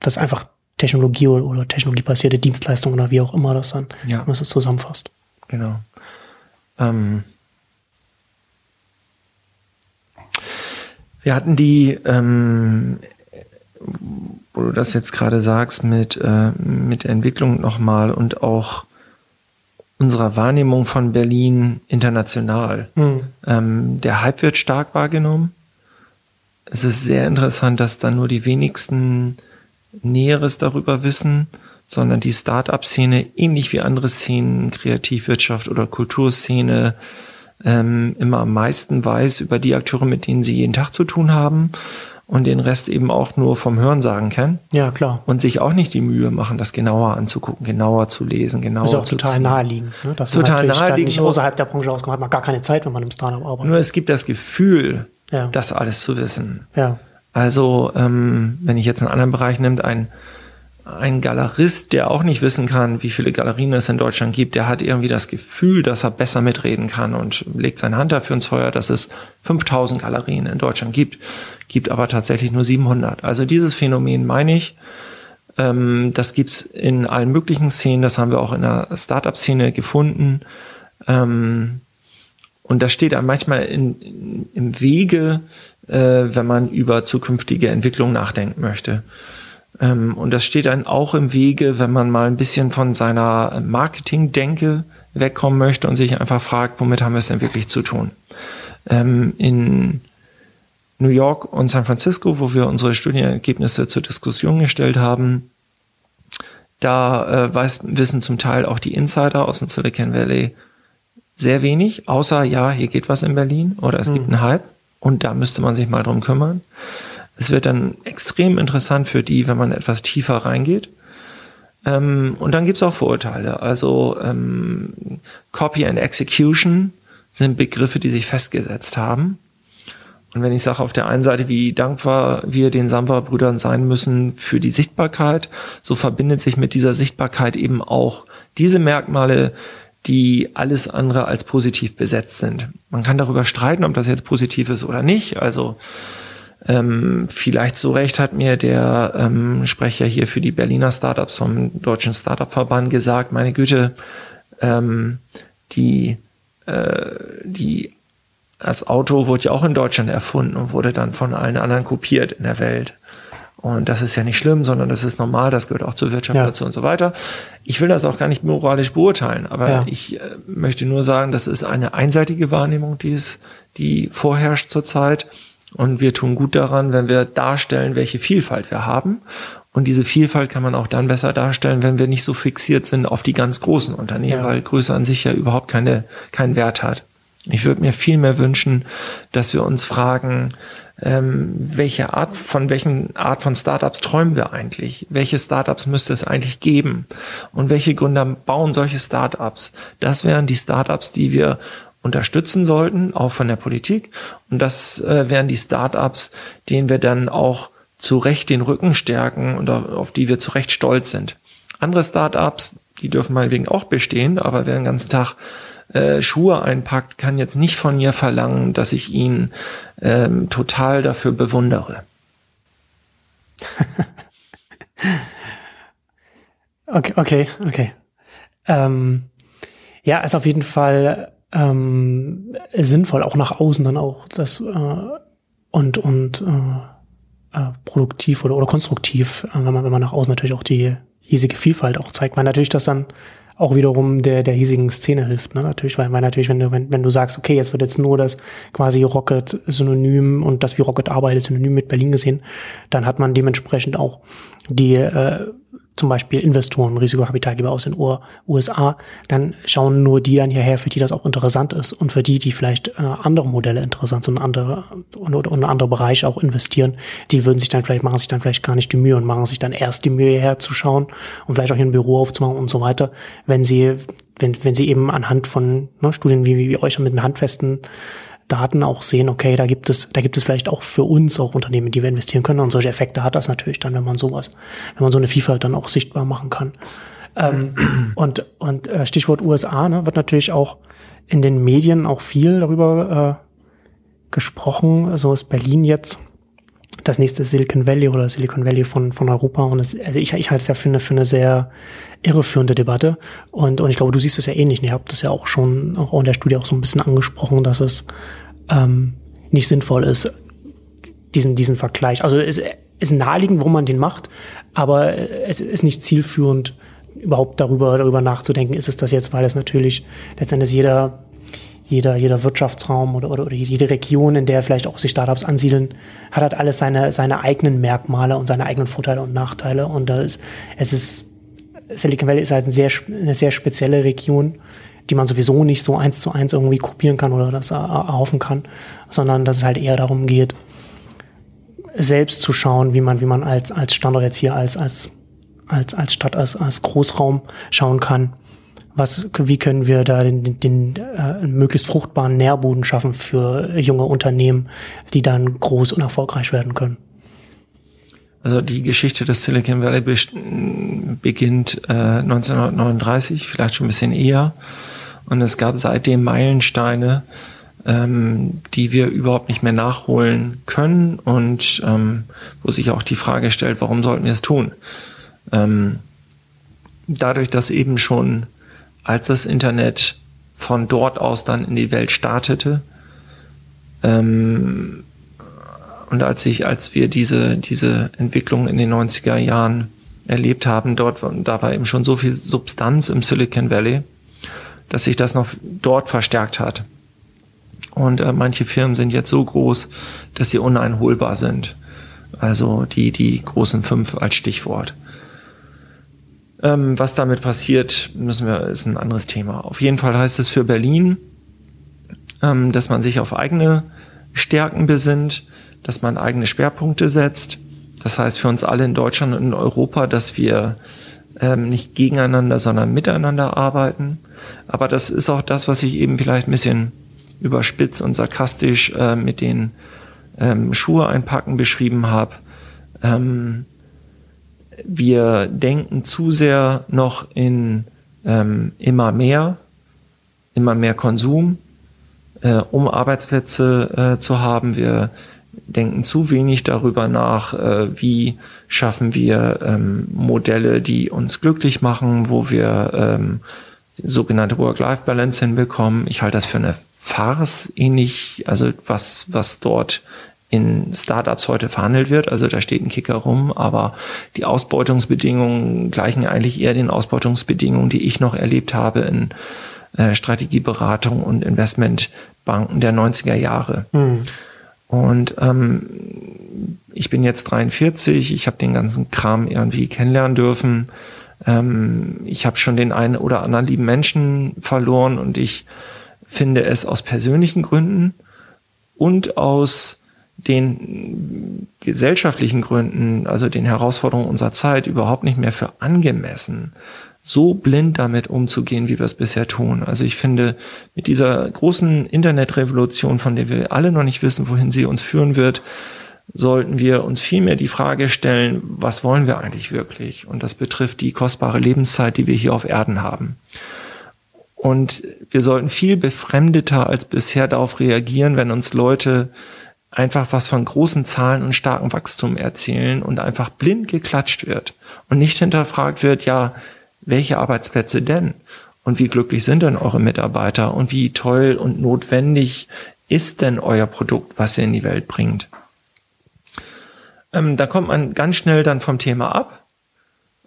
das ist einfach Technologie oder, oder technologiebasierte Dienstleistungen oder wie auch immer das dann, ja. das zusammenfasst. Genau. Ähm Wir hatten die, ähm, wo du das jetzt gerade sagst, mit, äh, mit Entwicklung nochmal und auch unserer Wahrnehmung von Berlin international. Mhm. Ähm, der Hype wird stark wahrgenommen. Es ist sehr interessant, dass dann nur die wenigsten Näheres darüber wissen, sondern die Start-up-Szene, ähnlich wie andere Szenen, Kreativwirtschaft oder Kulturszene, ähm, immer am meisten weiß über die Akteure, mit denen sie jeden Tag zu tun haben und den Rest eben auch nur vom Hörensagen kennen. Ja, klar. Und sich auch nicht die Mühe machen, das genauer anzugucken, genauer zu lesen, genauer zu Ist auch total ziehen. naheliegend. Ne? Dass total naheliegend. Nicht außerhalb der Branche auskommt, hat man gar keine Zeit, wenn man im Startup arbeitet. Nur es gibt das Gefühl, ja. das alles zu wissen. Ja. Also, ähm, wenn ich jetzt einen anderen Bereich nimmt, ein ein Galerist, der auch nicht wissen kann, wie viele Galerien es in Deutschland gibt, der hat irgendwie das Gefühl, dass er besser mitreden kann und legt seine Hand dafür ins Feuer, dass es 5000 Galerien in Deutschland gibt, gibt aber tatsächlich nur 700. Also dieses Phänomen meine ich, ähm, das gibt's in allen möglichen Szenen, das haben wir auch in der Startup-Szene gefunden. Ähm, und das steht einem manchmal in, in, im Wege, äh, wenn man über zukünftige Entwicklung nachdenken möchte. Ähm, und das steht dann auch im Wege, wenn man mal ein bisschen von seiner Marketing-Denke wegkommen möchte und sich einfach fragt, womit haben wir es denn wirklich zu tun? Ähm, in New York und San Francisco, wo wir unsere Studienergebnisse zur Diskussion gestellt haben, da äh, weiß, wissen zum Teil auch die Insider aus dem Silicon Valley sehr wenig, außer ja, hier geht was in Berlin oder es mhm. gibt einen Hype und da müsste man sich mal drum kümmern. Es wird dann extrem interessant für die, wenn man etwas tiefer reingeht. Ähm, und dann gibt's auch Vorurteile. Also ähm, Copy and Execution sind Begriffe, die sich festgesetzt haben. Und wenn ich sage auf der einen Seite, wie dankbar wir den Samwa-Brüdern sein müssen für die Sichtbarkeit, so verbindet sich mit dieser Sichtbarkeit eben auch diese Merkmale, die alles andere als positiv besetzt sind. Man kann darüber streiten, ob das jetzt positiv ist oder nicht. Also ähm, vielleicht so recht hat mir der ähm, Sprecher hier für die Berliner Startups vom Deutschen Startup-Verband gesagt, meine Güte, ähm, die, äh, die, das Auto wurde ja auch in Deutschland erfunden und wurde dann von allen anderen kopiert in der Welt. Und das ist ja nicht schlimm, sondern das ist normal, das gehört auch zur Wirtschaft ja. dazu und so weiter. Ich will das auch gar nicht moralisch beurteilen, aber ja. ich äh, möchte nur sagen, das ist eine einseitige Wahrnehmung, die, ist, die vorherrscht zurzeit. Und wir tun gut daran, wenn wir darstellen, welche Vielfalt wir haben. Und diese Vielfalt kann man auch dann besser darstellen, wenn wir nicht so fixiert sind auf die ganz großen Unternehmen, ja. weil Größe an sich ja überhaupt keine, keinen Wert hat. Ich würde mir viel mehr wünschen, dass wir uns fragen, ähm, welche Art von welchen Art von Startups träumen wir eigentlich? Welche Startups müsste es eigentlich geben? Und welche Gründer bauen solche Startups? Das wären die Startups, die wir unterstützen sollten, auch von der Politik. Und das äh, wären die Start-ups, denen wir dann auch zu Recht den Rücken stärken und auf die wir zu Recht stolz sind. Andere Start-ups, die dürfen meinetwegen auch bestehen, aber wer den ganzen Tag äh, Schuhe einpackt, kann jetzt nicht von mir verlangen, dass ich ihn ähm, total dafür bewundere. okay, okay, okay. Ähm, ja, ist auf jeden Fall ähm, sinnvoll, auch nach außen dann auch das äh, und und äh, äh, produktiv oder oder konstruktiv, äh, wenn man wenn man nach außen natürlich auch die hiesige Vielfalt auch zeigt, weil natürlich das dann auch wiederum der der hiesigen Szene hilft, ne? Natürlich, weil, weil natürlich wenn du wenn, wenn du sagst, okay, jetzt wird jetzt nur das quasi Rocket Synonym und das wie Rocket arbeitet Synonym mit Berlin gesehen, dann hat man dementsprechend auch die äh, zum Beispiel Investoren, Risikokapitalgeber aus den USA, dann schauen nur die dann hierher, für die das auch interessant ist und für die, die vielleicht äh, andere Modelle interessant sind, andere und, und, und andere Bereiche auch investieren, die würden sich dann vielleicht machen sich dann vielleicht gar nicht die Mühe und machen sich dann erst die Mühe hierher zu schauen und vielleicht auch hier ein Büro aufzumachen und so weiter, wenn sie wenn, wenn sie eben anhand von ne, Studien wie, wie euch mit einem handfesten Daten auch sehen, okay, da gibt es, da gibt es vielleicht auch für uns auch Unternehmen, die wir investieren können. Und solche Effekte hat das natürlich dann, wenn man sowas, wenn man so eine Vielfalt dann auch sichtbar machen kann. Ähm, und und äh, Stichwort USA ne, wird natürlich auch in den Medien auch viel darüber äh, gesprochen. So ist Berlin jetzt das nächste Silicon Valley oder Silicon Valley von, von Europa. Und es, also ich, ich halte es ja für eine, für eine sehr irreführende Debatte. Und, und ich glaube, du siehst es ja ähnlich. Ihr habt das ja auch schon auch in der Studie auch so ein bisschen angesprochen, dass es ähm, nicht sinnvoll ist, diesen, diesen Vergleich. Also es ist naheliegend, warum man den macht, aber es ist nicht zielführend, überhaupt darüber, darüber nachzudenken, ist es das jetzt, weil es natürlich letztendlich jeder, jeder, jeder Wirtschaftsraum oder, oder, oder jede Region, in der vielleicht auch sich Startups ansiedeln, hat halt alles seine, seine eigenen Merkmale und seine eigenen Vorteile und Nachteile. Und da ist, es ist, Silicon Valley ist halt eine sehr, eine sehr spezielle Region, die man sowieso nicht so eins zu eins irgendwie kopieren kann oder das erhoffen kann, sondern dass es halt eher darum geht, selbst zu schauen, wie man, wie man als, als Standort jetzt hier als, als, als, als Stadt, als, als Großraum schauen kann. Was, wie können wir da den, den, den äh, möglichst fruchtbaren Nährboden schaffen für junge Unternehmen, die dann groß und erfolgreich werden können? Also die Geschichte des Silicon Valley beginnt äh, 1939, vielleicht schon ein bisschen eher. Und es gab seitdem Meilensteine, ähm, die wir überhaupt nicht mehr nachholen können und ähm, wo sich auch die Frage stellt, warum sollten wir es tun? Ähm, dadurch, dass eben schon als das Internet von dort aus dann in die Welt startete ähm, und als ich, als wir diese, diese Entwicklung in den 90er Jahren erlebt haben, dort, da war eben schon so viel Substanz im Silicon Valley, dass sich das noch dort verstärkt hat. Und äh, manche Firmen sind jetzt so groß, dass sie uneinholbar sind. Also die, die großen fünf als Stichwort. Ähm, was damit passiert, müssen wir, ist ein anderes Thema. Auf jeden Fall heißt es für Berlin, ähm, dass man sich auf eigene Stärken besinnt, dass man eigene Schwerpunkte setzt. Das heißt für uns alle in Deutschland und in Europa, dass wir ähm, nicht gegeneinander, sondern miteinander arbeiten. Aber das ist auch das, was ich eben vielleicht ein bisschen überspitzt und sarkastisch äh, mit den ähm, Schuhe einpacken beschrieben habe. Ähm, wir denken zu sehr noch in ähm, immer mehr, immer mehr Konsum, äh, um Arbeitsplätze äh, zu haben. Wir denken zu wenig darüber nach, äh, wie schaffen wir ähm, Modelle, die uns glücklich machen, wo wir ähm, sogenannte Work-Life-Balance hinbekommen. Ich halte das für eine Farce ähnlich, also was, was dort in Startups heute verhandelt wird. Also da steht ein Kicker rum, aber die Ausbeutungsbedingungen gleichen eigentlich eher den Ausbeutungsbedingungen, die ich noch erlebt habe in äh, Strategieberatung und Investmentbanken der 90er Jahre. Mhm. Und ähm, ich bin jetzt 43, ich habe den ganzen Kram irgendwie kennenlernen dürfen. Ähm, ich habe schon den einen oder anderen lieben Menschen verloren und ich finde es aus persönlichen Gründen und aus den gesellschaftlichen Gründen, also den Herausforderungen unserer Zeit, überhaupt nicht mehr für angemessen, so blind damit umzugehen, wie wir es bisher tun. Also ich finde, mit dieser großen Internetrevolution, von der wir alle noch nicht wissen, wohin sie uns führen wird, sollten wir uns vielmehr die Frage stellen, was wollen wir eigentlich wirklich? Und das betrifft die kostbare Lebenszeit, die wir hier auf Erden haben. Und wir sollten viel befremdeter als bisher darauf reagieren, wenn uns Leute einfach was von großen Zahlen und starkem Wachstum erzählen und einfach blind geklatscht wird und nicht hinterfragt wird, ja, welche Arbeitsplätze denn? Und wie glücklich sind denn eure Mitarbeiter? Und wie toll und notwendig ist denn euer Produkt, was ihr in die Welt bringt? Ähm, da kommt man ganz schnell dann vom Thema ab.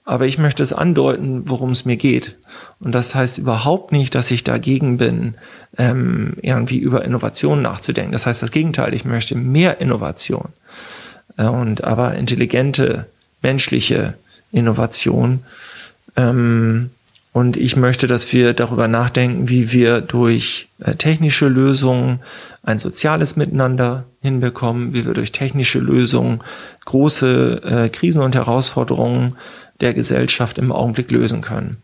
Aber ich möchte es andeuten, worum es mir geht. Und das heißt überhaupt nicht, dass ich dagegen bin, ähm, irgendwie über Innovation nachzudenken. Das heißt das Gegenteil. Ich möchte mehr Innovation. Äh, und aber intelligente, menschliche Innovation. Ähm, und ich möchte, dass wir darüber nachdenken, wie wir durch äh, technische Lösungen ein soziales Miteinander hinbekommen, wie wir durch technische Lösungen große äh, Krisen und Herausforderungen der Gesellschaft im Augenblick lösen können.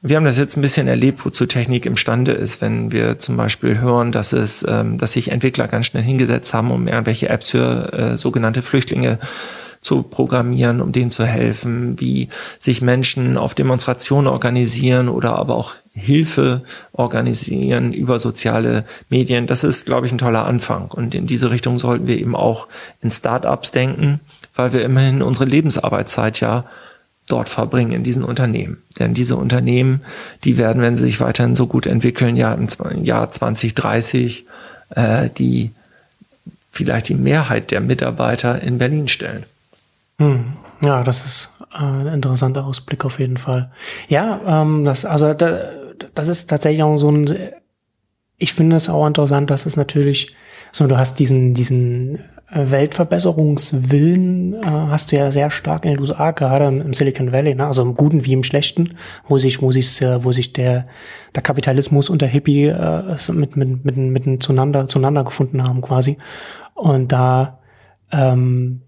Wir haben das jetzt ein bisschen erlebt, wozu Technik imstande ist, wenn wir zum Beispiel hören, dass es, ähm, dass sich Entwickler ganz schnell hingesetzt haben, um irgendwelche Apps für äh, sogenannte Flüchtlinge zu programmieren, um denen zu helfen, wie sich Menschen auf Demonstrationen organisieren oder aber auch Hilfe organisieren über soziale Medien. Das ist, glaube ich, ein toller Anfang. Und in diese Richtung sollten wir eben auch in Startups denken, weil wir immerhin unsere Lebensarbeitszeit ja dort verbringen, in diesen Unternehmen. Denn diese Unternehmen, die werden, wenn sie sich weiterhin so gut entwickeln, ja im Jahr 2030 äh, die vielleicht die Mehrheit der Mitarbeiter in Berlin stellen. Hm. Ja, das ist äh, ein interessanter Ausblick auf jeden Fall. Ja, ähm, das, also da, das ist tatsächlich auch so ein, ich finde es auch interessant, dass es natürlich, so du hast diesen, diesen Weltverbesserungswillen äh, hast du ja sehr stark in den USA, gerade im Silicon Valley, ne? also im Guten wie im Schlechten, wo sich, wo sich, äh, wo sich der, der Kapitalismus und der Hippie äh, mit, mit, mit, mit zueinander, zueinander gefunden haben quasi. Und da ähm, äh,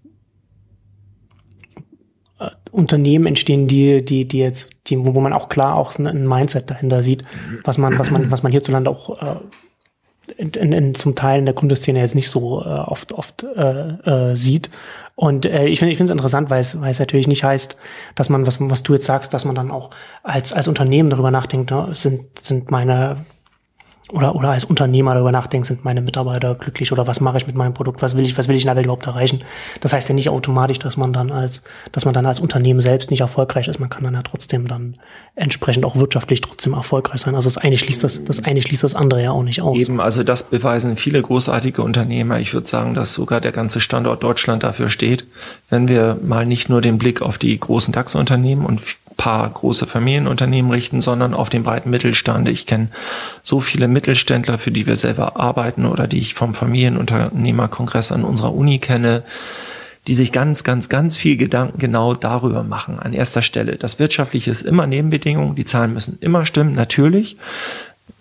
Unternehmen entstehen, die, die, die jetzt, die, wo man auch klar auch ein Mindset dahinter sieht, was man, was man, was man hierzulande auch äh, in, in, in zum Teil in der Kundenszene jetzt nicht so äh, oft oft äh, äh, sieht. Und äh, ich finde ich finde es interessant, weil es, weil es natürlich nicht heißt, dass man, was, was du jetzt sagst, dass man dann auch als, als Unternehmen darüber nachdenkt, ne, sind, sind meine oder, oder als Unternehmer darüber nachdenkt, sind meine Mitarbeiter glücklich oder was mache ich mit meinem Produkt, was will ich, was will ich in der Welt überhaupt erreichen. Das heißt ja nicht automatisch, dass man dann als, dass man dann als Unternehmen selbst nicht erfolgreich ist. Man kann dann ja trotzdem dann entsprechend auch wirtschaftlich trotzdem erfolgreich sein. Also das eine schließt das, das eine schließt das andere ja auch nicht aus. Eben, also das beweisen viele großartige Unternehmer. Ich würde sagen, dass sogar der ganze Standort Deutschland dafür steht. Wenn wir mal nicht nur den Blick auf die großen DAX-Unternehmen und paar große Familienunternehmen richten, sondern auf den breiten Mittelstand. Ich kenne so viele Mittelständler, für die wir selber arbeiten oder die ich vom Familienunternehmerkongress an unserer Uni kenne, die sich ganz, ganz, ganz viel Gedanken genau darüber machen. An erster Stelle. Das Wirtschaftliche ist immer Nebenbedingung. Die Zahlen müssen immer stimmen, natürlich.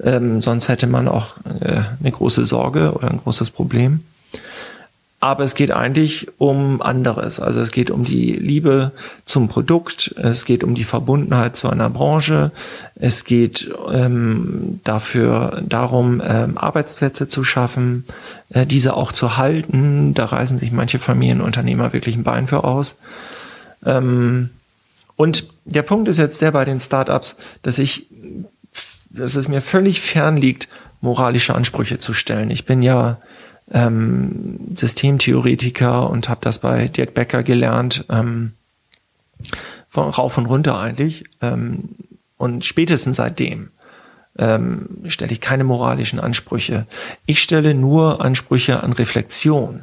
Ähm, sonst hätte man auch äh, eine große Sorge oder ein großes Problem. Aber es geht eigentlich um anderes. Also es geht um die Liebe zum Produkt, es geht um die Verbundenheit zu einer Branche, es geht ähm, dafür darum, ähm, Arbeitsplätze zu schaffen, äh, diese auch zu halten. Da reißen sich manche Familienunternehmer wirklich ein Bein für aus. Ähm, und der Punkt ist jetzt der bei den Startups, dass ich, dass es mir völlig fern liegt, moralische Ansprüche zu stellen. Ich bin ja ähm, Systemtheoretiker und habe das bei Dirk Becker gelernt, ähm, von rauf und runter eigentlich. Ähm, und spätestens seitdem ähm, stelle ich keine moralischen Ansprüche. Ich stelle nur Ansprüche an Reflexion.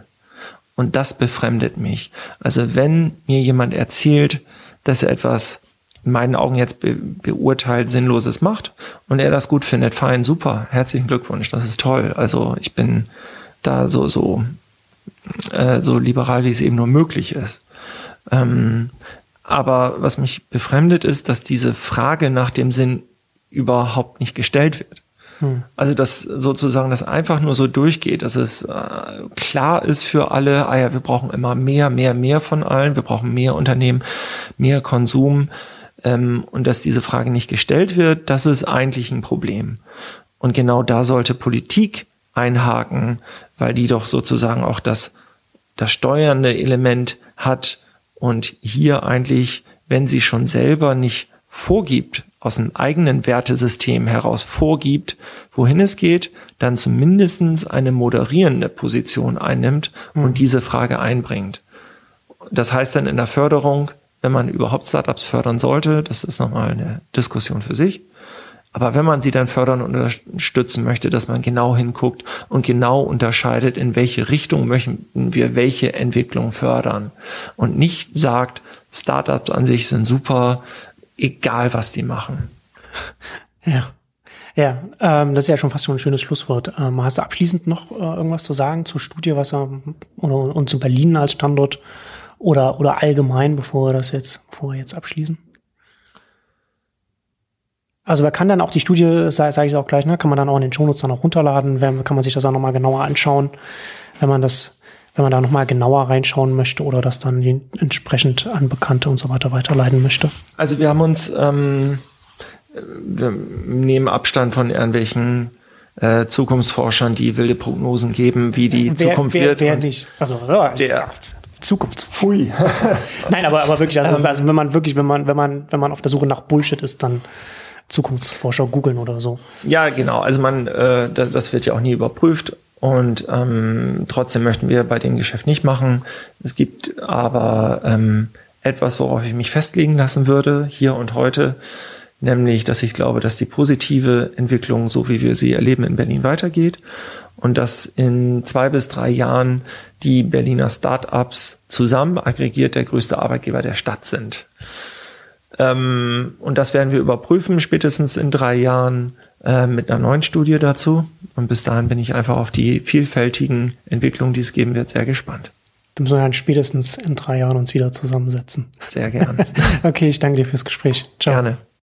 Und das befremdet mich. Also wenn mir jemand erzählt, dass er etwas in meinen Augen jetzt be beurteilt Sinnloses macht und er das gut findet, fein, super, herzlichen Glückwunsch, das ist toll. Also ich bin da so, so, äh, so liberal, wie es eben nur möglich ist. Ähm, aber was mich befremdet ist, dass diese Frage nach dem Sinn überhaupt nicht gestellt wird. Hm. Also dass sozusagen das einfach nur so durchgeht, dass es äh, klar ist für alle, ah ja, wir brauchen immer mehr, mehr, mehr von allen, wir brauchen mehr Unternehmen, mehr Konsum ähm, und dass diese Frage nicht gestellt wird, das ist eigentlich ein Problem. Und genau da sollte Politik einhaken, weil die doch sozusagen auch das, das steuernde Element hat und hier eigentlich, wenn sie schon selber nicht vorgibt, aus einem eigenen Wertesystem heraus vorgibt, wohin es geht, dann zumindestens eine moderierende Position einnimmt und mhm. diese Frage einbringt. Das heißt dann in der Förderung, wenn man überhaupt Startups fördern sollte, das ist nochmal eine Diskussion für sich, aber wenn man sie dann fördern und unterstützen möchte, dass man genau hinguckt und genau unterscheidet, in welche Richtung möchten wir welche Entwicklung fördern und nicht sagt, Startups an sich sind super, egal was die machen. Ja. Ja, ähm, das ist ja schon fast schon ein schönes Schlusswort. Ähm, hast du abschließend noch äh, irgendwas zu sagen zur Studie, was ähm, oder, und zu Berlin als Standort Oder, oder allgemein, bevor wir das jetzt, bevor wir jetzt abschließen? Also wer kann dann auch die Studie, sage sag ich auch gleich, ne, kann man dann auch in den Shownotes dann auch runterladen, wenn, kann man sich das auch nochmal genauer anschauen, wenn man das, wenn man da nochmal genauer reinschauen möchte oder das dann entsprechend an Bekannte und so weiter weiterleiten möchte. Also wir haben uns, ähm, wir nehmen Abstand von irgendwelchen äh, Zukunftsforschern, die wilde Prognosen geben, wie die wer, Zukunft wer, wird. Wer nicht. Also ja, der Zukunft. Pfui. Nein, aber, aber wirklich, also, ähm, also wenn man wirklich, wenn man, wenn man, wenn man auf der Suche nach Bullshit ist, dann Zukunftsforscher googeln oder so. Ja, genau. Also man, äh, das wird ja auch nie überprüft. Und ähm, trotzdem möchten wir bei dem Geschäft nicht machen. Es gibt aber ähm, etwas, worauf ich mich festlegen lassen würde, hier und heute, nämlich, dass ich glaube, dass die positive Entwicklung, so wie wir sie erleben, in Berlin weitergeht und dass in zwei bis drei Jahren die Berliner Start-ups zusammen aggregiert der größte Arbeitgeber der Stadt sind. Ähm, und das werden wir überprüfen, spätestens in drei Jahren äh, mit einer neuen Studie dazu. Und bis dahin bin ich einfach auf die vielfältigen Entwicklungen, die es geben wird, sehr gespannt. Du müssen dann spätestens in drei Jahren uns wieder zusammensetzen. Sehr gerne. okay, ich danke dir fürs Gespräch. Ciao. Gerne.